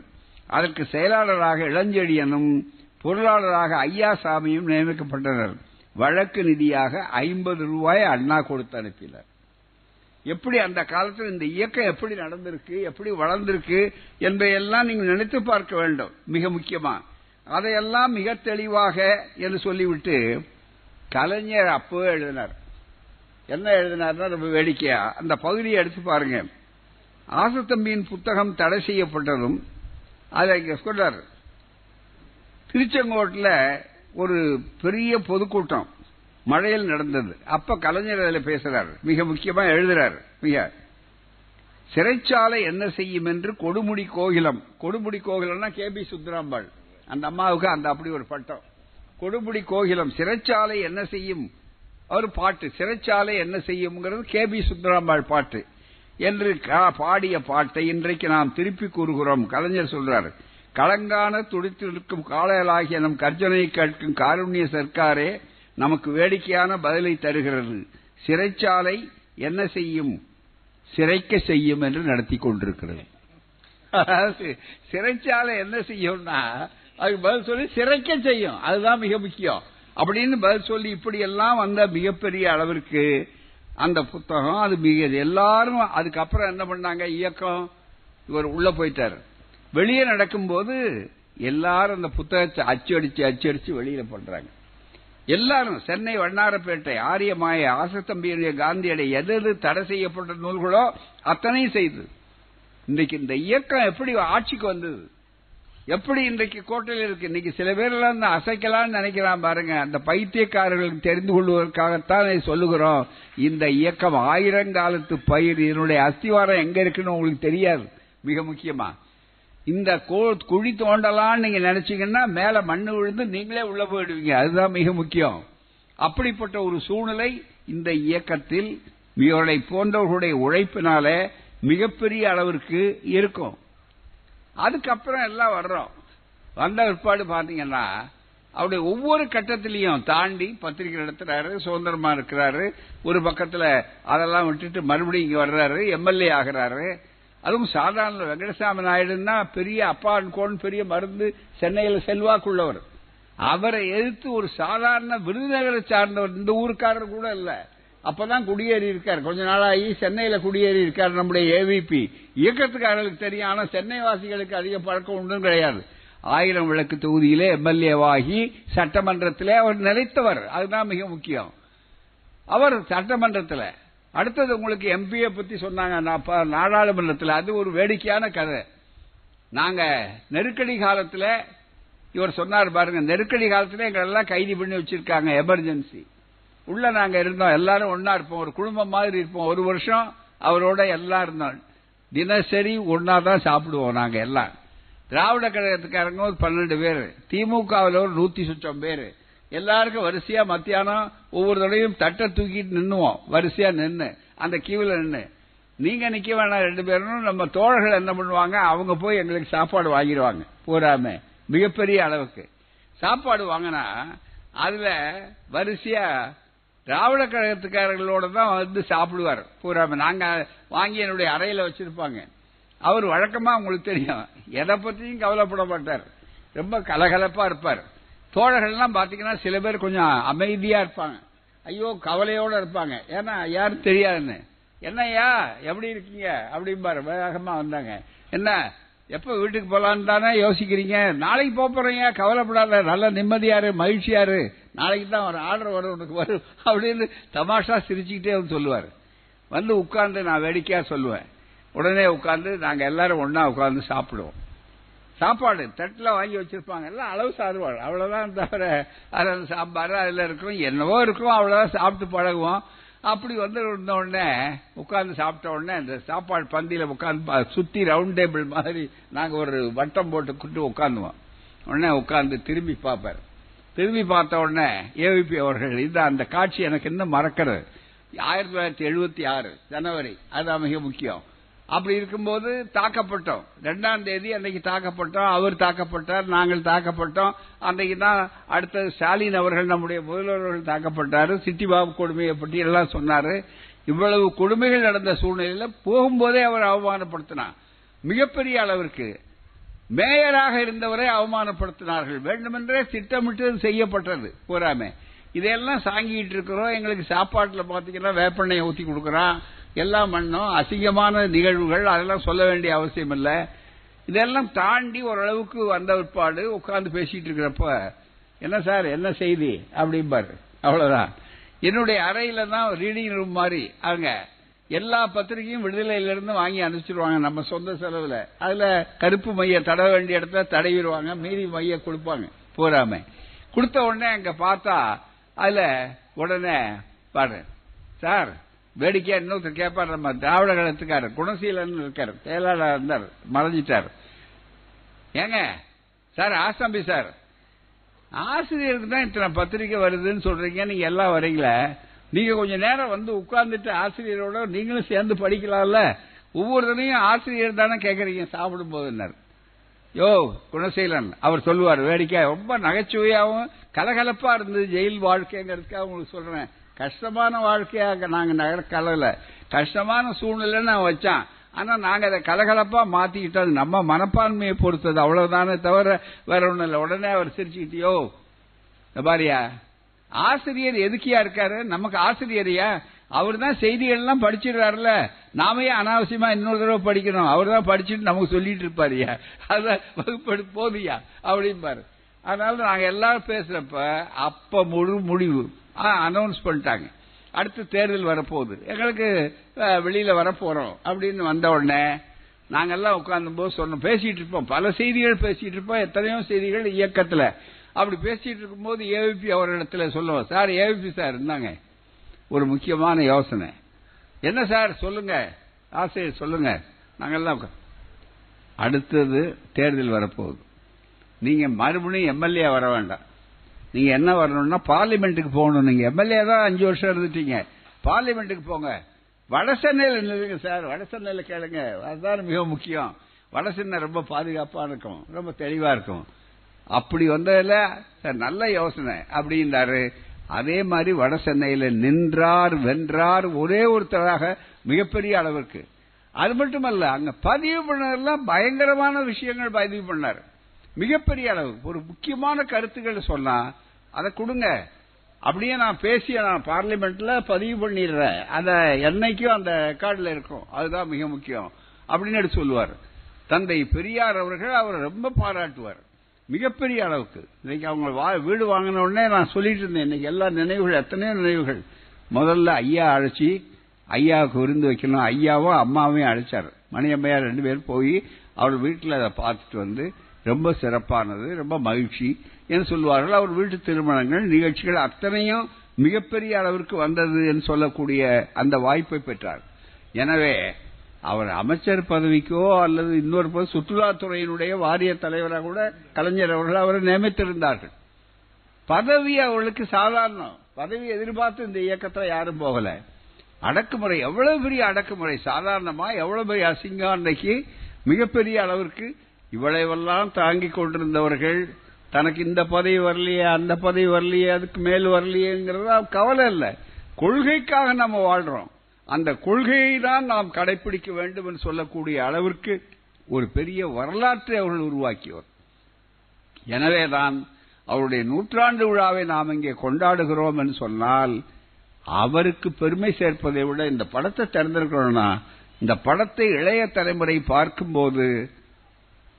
அதற்கு செயலாளராக இளஞ்செழியனும் பொருளாளராக ஐயாசாமியும் நியமிக்கப்பட்டனர். வழக்கு நிதியாக ஐம்பது ரூபாய் அண்ணா கொடுத்து அனுப்பினார். எப்படி அந்த காலத்தில் இந்த இயக்கம் எப்படி நடந்திருக்கு எப்படி வளர்ந்திருக்கு என்பதையெல்லாம் நீங்கள் நினைத்து பார்க்க வேண்டும். மிக முக்கியமாக அதையெல்லாம் மிக தெளிவாக என்று சொல்லிவிட்டு கலைஞர் அப்போ எழுதினார். என்ன எழுதினார்னா ரொம்ப வேடிக்கையா? அந்த பகுதியை எடுத்து பாருங்க. ஆசத்தம்பியின் புத்தகம் தடை செய்யப்பட்டதும் அதை இங்க சொல்றார். திருச்செங்கோட்டில் ஒரு பெரிய பொதுக்கூட்டம் மழையில் நடந்தது. அப்ப கலைஞர் அதில் பேசுறார். மிக முக்கியமா எழுதுறார். மிக. சிறைச்சாலை என்ன செய்யும் என்று கொடுமுடி கோகிலம். கொடுமுடி கோகிலம்னா கே பி சுந்தராம்பாள் அந்த அம்மாவுக்கு அந்த அப்படி ஒரு பட்டம். கொடுமுடி கோகிலம் சிறைச்சாலை என்ன செய்யும்? ஒரு பாட்டு சிறைச்சாலை என்ன செய்யும்ங்கிறது கே பி சுந்தராம்பாள் பாட்டு. என்று பாடிய பாட்டை இன்றைக்கு நாம் திருப்பி கூறுகிறோம். கலைஞர் சொல்றாரு களங்கான துடித்திருக்கும் காளையலாகிய நம் கர்ஜனை கேட்கும் காருண்ய சர்க்காரே நமக்கு வேடிக்கையான பதிலை தருகிறது. சிறைச்சாலை என்ன செய்யும்? சிறைக்க செய்யும் என்று நடத்தி கொண்டிருக்கிறது. சிறைச்சாலை என்ன செய்யும்னா அதுக்கு பதில் சொல்லி சிறைக்க செய்யும். அதுதான் மிக முக்கியம். அப்படின்னு பதில் சொல்லி இப்படி எல்லாம் வந்த மிகப்பெரிய அளவிற்கு அந்த புத்தகம் அது மிக எல்லாரும் அதுக்கப்புறம் என்ன பண்ணாங்க? இயக்கம். இவர் உள்ள போயிட்டார். வெளியே நடக்கும்போது எல்லாரும் அந்த புத்தகத்தை அச்சடிச்சு அச்சடிச்சு வெளியில பண்றாங்க எல்லாரும் சென்னை வண்ணாரப்பேட்டை ஆரியமாய ஆசத்தம்பியுடைய காந்தியடை எது எது தடை செய்யப்பட்ட நூல்களோ அத்தனையும் செய்து இன்றைக்கு இந்த இயக்கம் எப்படி ஆட்சிக்கு வந்தது? எப்படி இன்றைக்கு கோட்டையில் இருக்கு? இன்னைக்கு சில பேர்லாம் இந்த அசைக்கலாம்னு நினைக்கிறான் பாருங்க. அந்த பைத்தியக்காரர்களுக்கு தெரிந்து கொள்வதற்காகத்தான் சொல்லுகிறோம். இந்த இயக்கம் ஆயிரங்காலத்து பயிர் இதனுடைய அஸ்திவாரம் எங்க இருக்குன்னு உங்களுக்கு தெரியாது. மிக முக்கியமா. இந்த கோ- குழி தோண்டலாம்னு நீங்க நினைச்சீங்கன்னா மேல மண்ணு விழுந்து நீங்களே உள்ள போயிடுவீங்க. அதுதான் மிக முக்கியம். அப்படிப்பட்ட ஒரு சூழ்நிலை இந்த இயக்கத்தில் இவர்களை போன்றவர்களுடைய உழைப்பினால மிகப்பெரிய அளவிற்கு இருக்கும். அதுக்கப்புறம் எல்லாம் வர்றோம். வந்த பிற்பாடு பாத்தீங்கன்னா அவருடைய ஒவ்வொரு கட்டத்திலையும் தாண்டி பத்திரிகை நடத்துறாரு சுதந்திரமா இருக்கிறாரு. ஒரு பக்கத்துல அதெல்லாம் விட்டுட்டு மறுபடியும் இங்க வர்றாரு எம்எல்ஏ ஆகிறாரு. அதுவும் சாதாரண வெங்கடசாமி நாயுடுன்னா பெரிய அப்பான் கோன் பெரிய மருந்து சென்னையில் செல்வாக்குள்ளவர். அவரை எதிர்த்து ஒரு சாதாரண விருதுநகரை சார்ந்தவர் இந்த ஊருக்காரர் கூட இல்லை. அப்பதான் குடியேறி இருக்கார். கொஞ்ச நாளாகி சென்னையில குடியேறி இருக்கார் நம்முடைய ஏவிபி இயக்கத்துக்காரர்களுக்கு தெரியும். ஆனா சென்னை வாசிகளுக்கு அதிக பழக்கம் ஒன்றும் கிடையாது. ஆயிரம் விளக்கு தொகுதியிலே எம்எல்ஏவாகி சட்டமன்றத்திலே அவர் நிலைத்தவர். அதுதான் மிக முக்கியம். அவர் சட்டமன்றத்தில் அடுத்தது உங்களுக்கு எம்பியை பத்தி சொன்னாங்க. நான் நாடாளுமன்றத்தில். அது ஒரு வேடிக்கையான கதை. நாங்க நெருக்கடி காலத்தில் இவர் சொன்னார் பாருங்க நெருக்கடி காலத்தில் எங்களெல்லாம் கைது பண்ணி வச்சிருக்காங்க எமர்ஜென்சி உள்ள நாங்க இருந்தோம். எல்லாரும் ஒன்னா இருப்போம். ஒரு குடும்பம் மாதிரி இருப்போம். ஒரு வருஷம் அவரோட எல்லாம் இருந்தோம். தினசரி ஒன்னா தான் சாப்பிடுவோம் நாங்க எல்லாம். திராவிட கழகத்துக்காரங்க ஒரு பன்னெண்டு பேர். திமுகவில் ஒரு நூத்தி சுற்றம் பேர். எல்லாருக்கும் வரிசையா மத்தியானம் ஒவ்வொரு தடவையும் தட்டை தூக்கிட்டு நின்னுவோம். வரிசையா நின்று அந்த கியூவில் நின்று நீங்க நிக்க வேணாம் ரெண்டு பேரும். நம்ம தோழர்கள் என்ன பண்ணுவாங்க? அவங்க போய் எங்களுக்கு சாப்பாடு வாங்கிடுவாங்க. போராம மிகப்பெரிய அளவுக்கு. சாப்பாடு வாங்கினா அதுல வரிசையா திராவிட கழகத்துக்காரர்களோட தான் வந்து சாப்பிடுவார். பூரா நாங்க வாங்கி என்னுடைய அறையில வச்சிருப்பாங்க. அவர் வழக்கமா உங்களுக்கு தெரியும். எதை பத்தியும் கவலைப்பட மாட்டார். ரொம்ப கலகலப்பா இருப்பார். தோழர்கள்லாம் பாத்தீங்கன்னா சில பேர் கொஞ்சம் அமைதியா இருப்பாங்க. ஐயோ கவலையோட இருப்பாங்க. ஏன்னா யாரும் தெரியாதுன்னு. என்னய்யா எப்படி இருக்கீங்க? அப்படிம்பாரு. வேகமா வந்தாங்க. என்ன எப்ப வீட்டுக்கு போலான்னு தானே யோசிக்கிறீங்க? நாளைக்கு போப் போறீங்க. கவலைப்படாத. நல்ல நிம்மதியாரு மகிழ்ச்சியாரு. நாளைக்கு தான் ஒரு ஆர்டர் வரும் உனக்கு வரும் அப்படின்னு தமாஷா சிரிச்சுக்கிட்டே வந்து சொல்லுவார். வந்து உட்கார்ந்து நான் வேடிக்கையாக சொல்லுவேன். உடனே உட்கார்ந்து நாங்கள் எல்லாரும் ஒன்றா உட்கார்ந்து சாப்பிடுவோம். சாப்பாடு தட்டில் வாங்கி வச்சிருப்பாங்க. எல்லாம் அளவு சாருவாள் அவ்வளோதான் தவிர அதில் சாம்பார் அதில் இருக்கும் என்னவோ இருக்கும் அவ்வளோதான் சாப்பிட்டு பழகுவோம். அப்படி வந்து இருந்த உடனே உட்காந்து சாப்பிட்ட உடனே அந்த சாப்பாடு பந்தியில் உட்காந்து சுற்றி ரவுண்ட் டேபிள் மாதிரி நாங்கள் ஒரு வட்டம் போட்டு கூட்டு உட்காந்துவோம் உடனே உட்காந்து திரும்பி பார்ப்பார். திரும்பி பார்த்த உடனே ஏவிபி அவர்கள் இந்த அந்த காட்சி எனக்கு இன்னும் மறக்கிறது. ஆயிரத்தி தொள்ளாயிரத்தி எழுபத்தி ஆறு ஜனவரி அதுதான் மிக முக்கியம். அப்படி இருக்கும்போது தாக்கப்பட்டோம். ரெண்டாம் தேதி அன்னைக்கு தாக்கப்பட்டோம். அவர் தாக்கப்பட்டார் நாங்கள் தாக்கப்பட்டோம். அன்னைக்கு தான் அடுத்தது ஸ்டாலின் அவர்கள் நம்முடைய முதல்வர்கள் தாக்கப்பட்டார். சிட்டிபாபு கொடுமையை பற்றி எல்லாம் சொன்னாரு. இவ்வளவு கொடுமைகள் நடந்த சூழ்நிலையில போகும்போதே அவர் அவமானப்படுத்தினார். மிகப்பெரிய அளவிற்கு மேயராக இருந்தவரை அவமானப்படுத்தினார்கள். வேண்டுமென்றே திட்டமிட்டு செய்யப்பட்டது. பூராமே இதையெல்லாம் சாங்கிட்டு இருக்கிறோம். எங்களுக்கு சாப்பாட்டில் பாத்தீங்கன்னா வேப்பெண்ணெயை ஊத்தி கொடுக்கறான். எல்லாம் பண்ணோம். அசிங்கமான நிகழ்வுகள். அதெல்லாம் சொல்ல வேண்டிய அவசியம் இல்லை. இதெல்லாம் தாண்டி ஓரளவுக்கு வந்த பிற்பாடு உட்கார்ந்து பேசிட்டு இருக்கிறப்ப என்ன சார் என்ன செய்தி? அப்படிம்பாரு. அவ்வளவுதான். என்னுடைய அறையில தான் ரீடிங் ரூம் மாதிரி. அங்க எல்லா பத்திரிகையும் விடுதலையிலிருந்து வாங்கி அனுப்பிச்சிருவாங்க நம்ம சொந்த செலவுல. அதுல கருப்பு மைய தடவ வேண்டிய இடத்துல தடவிடுவாங்க. மீதி மைய கொடுப்பாங்க. போறாம. கொடுத்த உடனே அங்க பார்த்தா அதுல உடனே பாரு சார் வேடிக்கையா இன்னொருத்தர் கேட்பாரு நம்ம திராவிட கழகத்துக்காரர் குணசீலன் இருக்காரு செயலாளர் இருந்தார் மறைஞ்சிட்டார். ஏங்க சார் ஆசம்பி சார் ஆசிரியருக்கு தான் இத்தனை பத்திரிக்கை வருதுன்னு சொல்றீங்க நீங்க எல்லாம் வரீங்களே. நீங்க கொஞ்ச நேரம் வந்து உட்கார்ந்துட்டு ஆசிரியரோட நீங்களும் சேர்ந்து படிக்கலாம்ல? ஒவ்வொருத்தரையும் ஆசிரியர் தானே கேட்கறீங்க சாப்பிடும் போதுன்னார் யோ குணசீலன் அவர் சொல்லுவார் வேடிக்கை ரொம்ப நகைச்சுவையாகவும் கலகலப்பா இருந்தது ஜெயில் வாழ்க்கைங்கிறதுக்காக உங்களுக்கு சொல்றேன். கஷ்டமான வாழ்க்கையாக நாங்க நகரக்கலல கஷ்டமான சூழ்நிலை நான் வச்சான். ஆனா நாங்க அதை கலகலப்பா மாத்திக்கிட்டோம். நம்ம மனப்பான்மையை பொறுத்தது. அவ்வளவுதானே தவிர வேற ஒண்ணும் இல்லை. உடனே அவர் சிரிச்சுக்கிட்டியோ பாரியா ஆசிரியர் எதுக்கியா இருக்காரு? நமக்கு ஆசிரியரையா? அவர் தான் செய்திகள் எல்லாம் படிச்சிடுறாருல நாம ஏன் அனாவசியமா இன்னொரு தடவை படிக்கணும். அவர் தான் படிச்சுட்டு நமக்கு சொல்லிட்டு இருப்பாருயா அதான் வகுப்பெடு போதியா அப்படிம்பாரு. அதனால நாங்க எல்லாரும் பேசுறப்ப அப்ப முழு முடிவு. அனௌன்ஸ் பண்ணிட்டாங்க. அடுத்து தேர்தல் வரப்போகுது. எங்களுக்கு வெளியில வரப்போறோம் அப்படின்னு வந்த உடனே நாங்கெல்லாம் உட்கார்ந்து போது சொன்னோம். பேசிட்டு இருப்போம். பல செய்திகள் பேசிட்டு இருப்போம். எத்தனையோ செய்திகள் இயக்கத்துல. அப்படி பேசிட்டு இருக்கும்போது ஏவிபி அவரிடத்துல சொல்லுவோம் சார் ஏவிபி சார் இருந்தாங்க ஒரு முக்கியமான யோசனை. என்ன சார் சொல்லுங்க. ஆசையை சொல்லுங்க. நாங்கெல்லாம் அடுத்தது தேர்தல் வரப்போகுது. நீங்க மறுபடியும் எம்எல்ஏ வர வேண்டாம். நீங்க என்ன வரணும்னா பார்லிமெண்ட்டுக்கு போகணும். நீங்க எம்எல்ஏ தான் அஞ்சு வருஷம் இருந்துட்டீங்க. பார்லிமெண்ட்டுக்கு போங்க. வடசென்னையில் நில்லுங்க சார். வடசென்னையில் கேளுங்க. அதுதான் மிக முக்கியம். வடசென்னை ரொம்ப பாதுகாப்பாக இருக்கும். ரொம்ப தெளிவாக இருக்கும். அப்படி வந்ததுல சார் நல்ல யோசனை அப்படின்றாரு அதே மாதிரி வட சென்னையில் நின்றார் வென்றார் ஒரே ஒருத்தராக மிகப்பெரிய அளவிற்கு. அது மட்டுமல்ல அங்க பதிவு பண்ணதெல்லாம் பயங்கரமான விஷயங்கள் பதிவு பண்ணார். மிகப்பெரிய அளவு. ஒரு முக்கியமான கருத்துக்கள் சொன்னா அதை கொடுங்க. அப்படியே நான் பேசி நான் பார்லிமெண்ட்ல பதிவு பண்ணிடுறேன். அந்த என்னைக்கும் அந்த ரெக்கார்டில் இருக்கும். அதுதான் மிக முக்கியம். அப்படின்னு எடுத்து சொல்லுவார். தந்தை பெரியார் அவர்கள் அவரை ரொம்ப பாராட்டுவார். மிகப்பெரிய அளவுக்கு. இன்னைக்கு அவங்க வா- வீடு வாங்கின உடனே நான் சொல்லிட்டு இருந்தேன் இன்னைக்கு எல்லா நினைவுகள் எத்தனையோ நினைவுகள். முதல்ல ஐயா அழைச்சி ஐயாவுக்கு விருந்து வைக்கணும். ஐயாவும் அம்மாவையும் அழைச்சார். மணியம்மையார் ரெண்டு பேரும் போய் அவர் வீட்டில் அதை பார்த்துட்டு வந்து ரொம்ப சிறப்பானது ரொம்ப மகிழ்ச்சி என்று சொல்லுவார்கள். அவர் வீட்டு திருமணங்கள் நிகழ்ச்சிகள் அத்தனையும் மிகப்பெரிய அளவிற்கு வந்தது என்று சொல்லக்கூடிய அந்த வாய்ப்பை பெற்றார். எனவே அவர் அமைச்சர் பதவிக்கோ அல்லது இன்னொரு பதவி சுற்றுலாத்துறையினுடைய வாரிய தலைவராக கூட கலைஞர் அவர்கள் அவரை நியமித்திருந்தார்கள். பதவி அவர்களுக்கு சாதாரணம். பதவி எதிர்பார்த்து இந்த இயக்கத்தில் யாரும் போகல. அடக்குமுறை எவ்வளவு பெரிய அடக்குமுறை? சாதாரணமா எவ்வளவு பெரிய அசிங்கம் அன்னைக்கு? மிகப்பெரிய அளவிற்கு இவ்வளவெல்லாம் தாங்கிக் கொண்டிருந்தவர்கள் தனக்கு இந்த பதவி வரலையே அந்த பதவி வரலையே அதுக்கு மேல் வரலையேங்கிறதா கவலை இல்லை. கொள்கைக்காக நம்ம வாழ்றோம். அந்த கொள்கையை தான் நாம் கடைபிடிக்க வேண்டும் என்று சொல்லக்கூடிய அளவிற்கு ஒரு பெரிய வரலாற்றை அவர்கள் உருவாக்கியவர். எனவேதான் அவருடைய நூற்றாண்டு விழாவை நாம் இங்கே கொண்டாடுகிறோம் என்று சொன்னால் அவருக்கு பெருமை சேர்ப்பதை விட இந்த படத்தை திறந்திருக்கிறோம்னா இந்த படத்தை இளைய தலைமுறை பார்க்கும்போது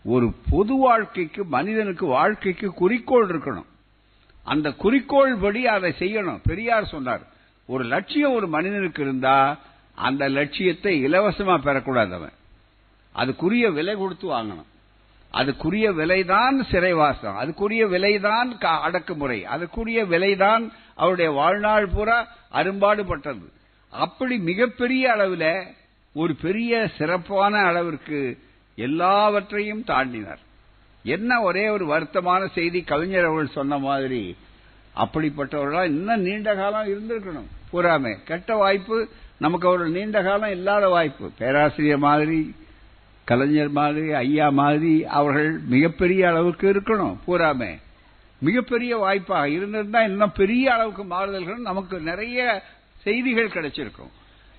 ஒரு பொது வாழ்க்கைக்கு மனிதனுக்கு வாழ்க்கைக்கு குறிக்கோள் இருக்கணும். அந்த குறிக்கோள் படி அதை செய்யணும். பெரியார் சொன்னார் ஒரு லட்சியம் ஒரு மனிதனுக்கு இருந்தா அந்த லட்சியத்தை இலவசமா பெறக்கூடாது அவன். அதுக்குரிய விலை கொடுத்து வாங்கணும். அதுக்குரிய விலைதான் சிறைவாசம். அதுக்குரிய விலைதான் அடக்குமுறை. அதுக்குரிய விலைதான் அவருடைய வாழ்நாள் பூரா அரும்பாடுபட்டது. அப்படி மிகப்பெரிய அளவில் ஒரு பெரிய சிறப்பான அளவிற்கு எல்லாவற்றையும் தாண்டினார். என்ன ஒரே ஒரு வருத்தமான செய்தி கவிஞர் அவர்கள் சொன்ன மாதிரி அப்படிப்பட்டவர்களா இன்னும் நீண்ட காலம் இருந்திருக்கணும். பூராமே கெட்ட வாய்ப்பு நமக்கு ஒரு நீண்ட காலம் இல்லாத வாய்ப்பு. பேராசிரியர் மாதிரி கலைஞர் மாதிரி ஐயா மாதிரி அவர்கள் மிகப்பெரிய அளவுக்கு இருக்கணும் பூராமே மிகப்பெரிய வாய்ப்பாக இருந்திருந்தா இன்னும் பெரிய அளவுக்கு மாறுதல்கள் நமக்கு நிறைய செய்திகள் கிடைச்சிருக்கும்.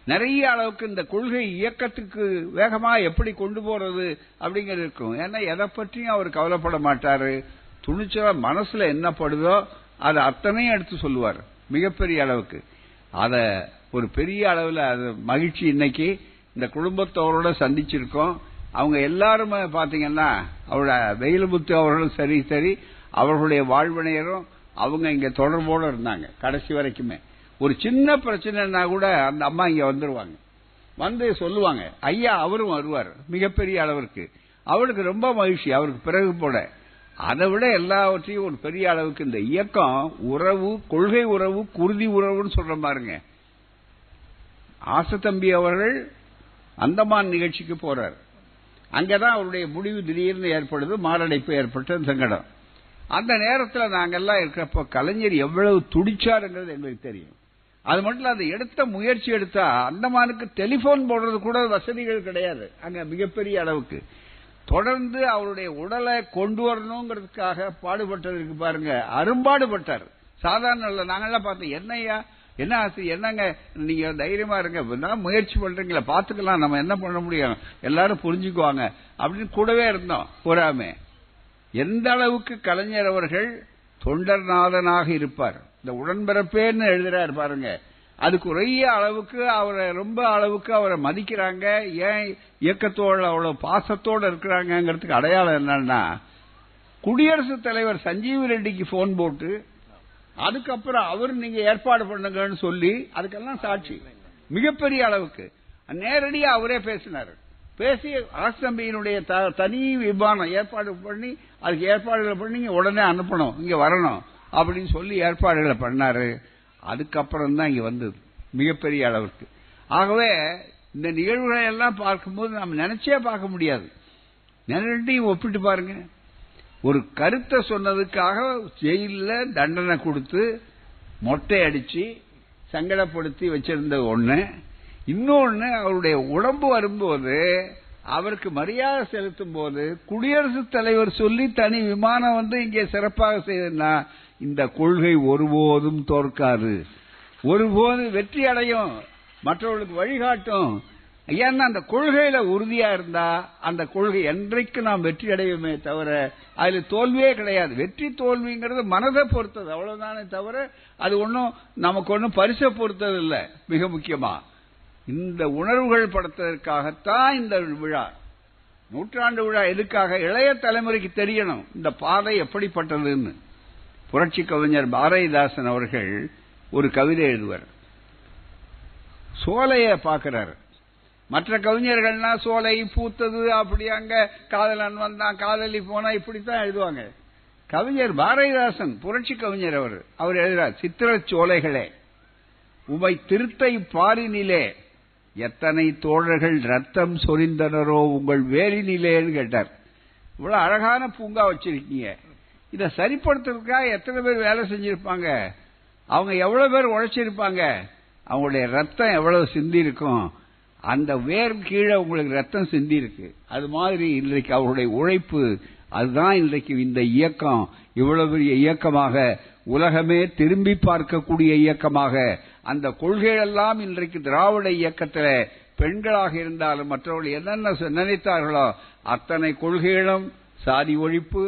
நிறைய அளவுக்கு இந்த கொள்கை இயக்கத்துக்கு வேகமா எப்படி கொண்டு போறது அப்படிங்கிறது இருக்கும். ஏன்னா எதை பற்றியும் அவர் கவலைப்பட மாட்டாரு. துணிச்சலா மனசுல என்ன படுதோ அதை அத்தனையும் எடுத்து சொல்லுவார் மிகப்பெரிய அளவுக்கு. அதை ஒரு பெரிய அளவில் அது மகிழ்ச்சி இன்னைக்கு இந்த குடும்பத்தோரோட சந்திச்சிருக்கோம். அவங்க எல்லாருமே பார்த்தீங்கன்னா அவரோட வெயில்முத்து அவர்களும் சரி சரி அவர்களுடைய வாழ்வினையரும் அவங்க இங்கே தொடர்போடு இருந்தாங்க கடைசி வரைக்குமே. ஒரு சின்ன பிரச்சனைனா கூட அந்த அம்மா இங்கே வந்துருவாங்க. வந்து சொல்லுவாங்க ஐயா அவரும் வருவார் மிகப்பெரிய அளவிற்கு. அவருக்கு ரொம்ப மகிழ்ச்சி அவருக்கு பிறகு போட அதை விட எல்லாவற்றையும் ஒரு பெரிய அளவுக்கு இந்த இயக்கம் உறவு கொள்கை உறவு குருதி உறவுன்னு சொல்ற பாருங்க. ஆசத்தம்பி அவர்கள் அந்தமான் நிகழ்ச்சிக்கு போறார். அங்கதான் அவருடைய முடிவு திடீர்னு ஏற்படுது மாரடைப்பு ஏற்பட்ட சங்கடம். அந்த நேரத்தில் நாங்கெல்லாம் இருக்கிறப்ப கலைஞர் எவ்வளவு துடிச்சாருங்கிறது எங்களுக்கு தெரியும். அது மட்டும் இல்ல, அது எடுத்த முயற்சி எடுத்தா அந்தமானுக்கு டெலிபோன் போடுறது கூட வசதிகள் கிடையாது. அங்க மிகப்பெரிய அளவுக்கு. தொடர்ந்து அவருடைய உடலை கொண்டு வரணுங்கிறதுக்காக பாடுபட்டதற்கு பாருங்க. அரும்பாடுபட்டார். சாதாரண இல்ல நாங்கெல்லாம் பார்த்தோம் என்னய்யா? என்ன ஆசை என்னங்க? நீங்க தைரியமா இருங்க. முயற்சி பண்றீங்களா பாத்துக்கலாம் நம்ம என்ன பண்ண முடியும்? எல்லாரும் புரிஞ்சுக்குவாங்க. அப்படின்னு கூடவே இருந்தோம் பூராமே எந்த அளவுக்கு கலைஞர் அவர்கள் தொண்டர்நாதனாக இருப்பார். இந்த உடன்பிறப்பேன்னு எழுதுறாரு பாருங்க. அது குறைய அளவுக்கு அவரை ரொம்ப அளவுக்கு அவரை மதிக்கிறாங்க. ஏன் இயக்கத்தோட அவ்வளவு பாசத்தோடு இருக்கிறாங்கிறதுக்கு அடையாளம் என்னன்னா குடியரசுத் தலைவர் சஞ்சீவ் ரெட்டிக்கு போன் போட்டு அதுக்கப்புறம் அவர் நீங்க ஏற்பாடு பண்ணுங்கன்னு சொல்லி அதுக்கெல்லாம் சாட்சி. மிகப்பெரிய அளவுக்கு. நேரடியா அவரே பேசினார். பேசி அரசம்பியினுடைய த- தனி விமானம் ஏற்பாடு பண்ணி அதுக்கு ஏற்பாடுகளை பண்ணி உடனே அனுப்பணும் இங்க வரணும் அப்படின்னு சொல்லி ஏற்பாடுகளை பண்ணாரு. அதுக்கப்புறம் தான் இங்கே வந்தது. மிகப்பெரிய அளவுக்கு ஆகவே இந்த நிகழ்வுகளை எல்லாம் பார்க்கும்போது நம்ம நினைச்சே பார்க்க முடியாது. நினைட்டையும் ஒப்பிட்டு பாருங்க. ஒரு கருத்தை சொன்னதுக்காக ஜெயிலில் தண்டனை கொடுத்து மொட்டை அடிச்சு சங்கடப்படுத்தி வச்சிருந்த ஒன்று இன்னொன்று அவருடைய உடம்பு வரும்போது அவருக்கு மரியாதை செலுத்தும் போது குடியரசுத் தலைவர் சொல்லி தனி விமானம் வந்து இங்கே சிறப்பாக செய்தா இந்த கொள்கை ஒருபோதும் தோற்காது. ஒருபோது வெற்றி அடையும் மற்றவர்களுக்கு வழிகாட்டும். ஏன்னா அந்த கொள்கையில உறுதியா இருந்தா அந்த கொள்கை என்றைக்கு நாம் வெற்றி அடையுமே தவிர அதுல தோல்வியே கிடையாது. வெற்றி தோல்விங்கிறது மனதை பொறுத்தது அவ்வளவுதானே தவிர அது ஒன்றும் நமக்கு ஒன்றும் பரிசை பொறுத்தது இல்லை மிக முக்கியமா. இந்த உணர்வுகள் படுத்துவதற்காகத்தான் இந்த விழா. நூற்றாண்டு விழா எதுக்காக? இளைய தலைமுறைக்கு தெரியணும் இந்த பாதை எப்படிப்பட்டதுன்னு. புரட்சி கவிஞர் பாரதிதாசன் அவர்கள் ஒரு கவிதை எழுதுவார். சோலைய பார்க்கிறார். மற்ற கவிஞர்கள்னா சோலை பூத்தது அப்படி அங்க காதலன் வந்தான் காதலி போனா இப்படித்தான் எழுதுவாங்க. கவிஞர் பாரதிதாசன் புரட்சி கவிஞர் அவர் அவர் எழுதுறார் சித்திரச் சோலைகளே உமை திருத்தை பாரினிலே எத்தனை தோழர்கள் ரத்தம் சொரிந்தனரோ உங்கள் வேலினிலேன்னு கேட்டார். இவ்வளவு அழகான பூங்கா வச்சிருக்கீங்க. இதை சரிப்படுத்துறதுக்காக எத்தனை பேர் வேலை செஞ்சிருப்பாங்க? அவங்க எவ்வளவு பேர் உழைச்சிருப்பாங்க? அவங்களுடைய ரத்தம் எவ்வளவு சிந்தி இருக்கும் அந்த வேர் கீழே உங்களுக்கு ரத்தம் சிந்தி இருக்கு அது மாதிரி இன்றைக்கு அவருடைய உழைப்பு அதுதான் இன்றைக்கு இந்த இயக்கம். இவ்வளவு பெரிய இயக்கமாக உலகமே திரும்பி பார்க்கக்கூடிய இயக்கமாக அந்த கொள்கைகளெல்லாம் இன்றைக்கு திராவிட இயக்கத்தில் பெண்களாக இருந்தாலும் மற்றவர்கள் என்னென்ன நினைத்தார்களோ அத்தனை கொள்கைகளும் சாதி ஒழிப்பு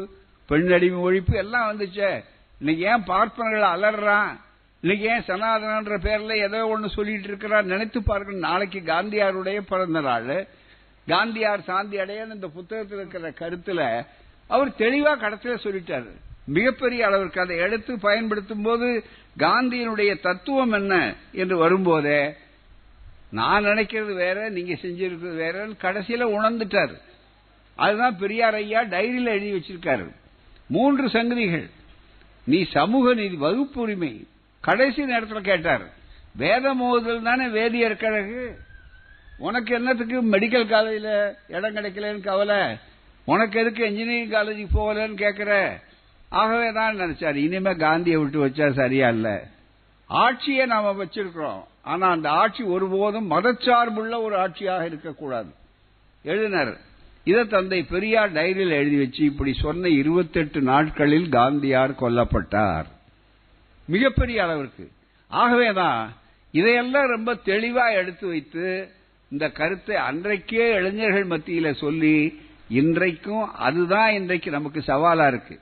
பெண்ணடிமை ஒழிப்பு எல்லாம் வந்துச்சே. இன்னைக்கு ஏன் பார்ப்பனர்கள் அலறான்? இன்னைக்கு ஏன் சனாதனன்ற பேர்ல ஏதோ ஒன்று சொல்லிட்டு இருக்கிறார் நினைத்து பாருங்க நாளைக்கு காந்தியாருடைய பிறந்த நாள். காந்தியார் சாந்தி அடையன்னு இந்த புத்தகத்தில் இருக்கிற கருத்துல அவர் தெளிவா கடத்தில சொல்லிட்டாரு. மிகப்பெரிய அளவிற்கு அதை எடுத்து பயன்படுத்தும் போது காந்தியினுடைய தத்துவம் என்ன என்று வரும்போதே நான் நினைக்கிறது வேற நீங்க செஞ்சிருக்கிறது வேறன்னு கடைசியில உணர்ந்துட்டாரு. அதுதான் பெரியார் ஐயா டைரியில எழுதி வச்சிருக்காரு. மூன்று சங்கதிகள். நீ சமூக நீதி வகுப்பு உரிமை கடைசி நேரத்தில் கேட்டார் வேத மோதல் தானே வேதியர் கழகு? உனக்கு என்னத்துக்கு மெடிக்கல் காலேஜில் இடம் கிடைக்கலன்னு கவலை? உனக்கு எதுக்கு இன்ஜினியரிங் காலேஜுக்கு போகலன்னு கேட்குற ஆகவே தான் நினைச்சார் இனிமே காந்தியை விட்டு வச்சா சரியா இல்ல? ஆட்சியை நாம வச்சிருக்கிறோம். ஆனா அந்த ஆட்சி ஒருபோதும் மதச்சார்புள்ள ஒரு ஆட்சியாக இருக்கக்கூடாது. எழுதினர் இதை தந்தை பெரியார் டைரியில் எழுதி வச்சு இப்படி சொன்ன இருபத்தெட்டு நாட்களில் காந்தியார் கொல்லப்பட்டார். மிகப்பெரிய அளவிற்கு. ஆகவேதான் இதையெல்லாம் ரொம்ப தெளிவா எடுத்து வைத்து இந்த கருத்தை அன்றைக்கே இளைஞர்கள் மத்தியில் சொல்லி இன்றைக்கும் அதுதான் இன்றைக்கு நமக்கு சவாலா இருக்கு.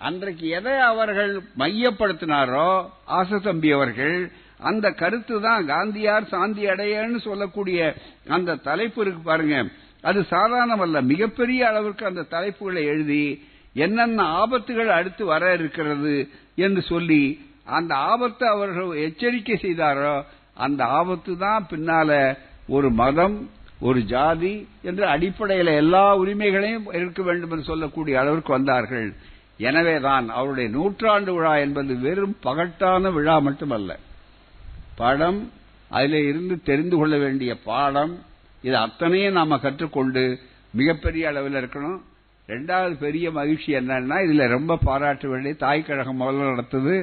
அன்றைக்கு எதை அவர்கள் மையப்படுத்தினாரோ ஆசத்தம்பி அவர்கள் அந்த கருத்து தான் காந்தியார் சாந்தி அடையன்னு சொல்லக்கூடிய அந்த தலைப்பு இருக்கு பாருங்க. அது சாதாரணமல்ல. மிகப்பெரிய அளவிற்கு அந்த தலைப்புகளை எழுதி என்னென்ன ஆபத்துகள் அடுத்து வர இருக்கிறது என்று சொல்லி அந்த ஆபத்தை அவர்கள் எச்சரிக்கை செய்தாரோ அந்த ஆபத்து தான் பின்னால ஒரு மதம் ஒரு ஜாதி என்ற அடிப்படையில் எல்லா உரிமைகளையும் இருக்க வேண்டும் என்று சொல்லக்கூடிய அளவிற்கு வந்தார்கள். எனவேதான் அவருடைய நூற்றாண்டு விழா என்பது வெறும் பகட்டான விழா மட்டுமல்ல. படம் அதில் இருந்து தெரிந்து கொள்ள வேண்டிய பாடம் இது அத்தனையும் நாம கற்றுக்கொண்டு மிகப்பெரிய அளவில் இருக்கணும். ரெண்டாவது பெரிய மகிழ்ச்சி என்னன்னா இதுல ரொம்ப பாராட்ட வேண்டிய தாய் கழகம் முதல்ல நடத்துது.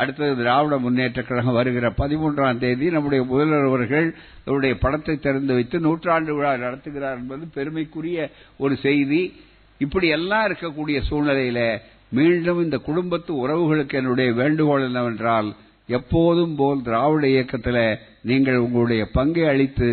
அடுத்தது திராவிட முன்னேற்ற கழகம் வருகிற பதிமூன்றாம் தேதி நம்முடைய முதல்வர் அவர்கள் அவருடைய படத்தை திறந்து வைத்து நூற்றாண்டு விழா நடத்துகிறார் என்பது பெருமைக்குரிய ஒரு செய்தி. இப்படி எல்லாம் இருக்கக்கூடிய சூழ்நிலையில மீண்டும் இந்த குடும்பத்து உறவுகளுக்கு என்னுடைய வேண்டுகோள் என்னவென்றால் எப்போதும் போல் திராவிட இயக்கத்தில் நீங்கள் உங்களுடைய பங்கை அளித்து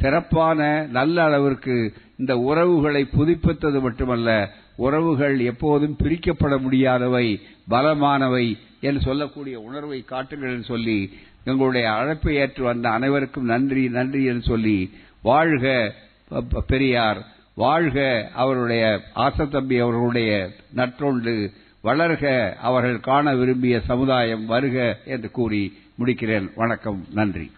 சிறப்பான நல்ல அளவிற்கு இந்த உறவுகளை புதுப்பித்தது மட்டுமல்ல உறவுகள் எப்போதும் பிரிக்கப்பட முடியாதவை பலமானவை என்று சொல்லக்கூடிய உணர்வை காட்டுங்கள் என்று சொல்லி எங்களுடைய அழைப்பை ஏற்று வந்த அனைவருக்கும் நன்றி நன்றி என்று சொல்லி வாழ்க ப- பெரியார் வாழ்க அவருடைய ஆசத்தம்பி அவர்களுடைய நற்றொண்டு வளர்க அவர்கள் காண விரும்பிய சமுதாயம் வருக என்று கூறி முடிக்கிறேன். வணக்கம் நன்றி.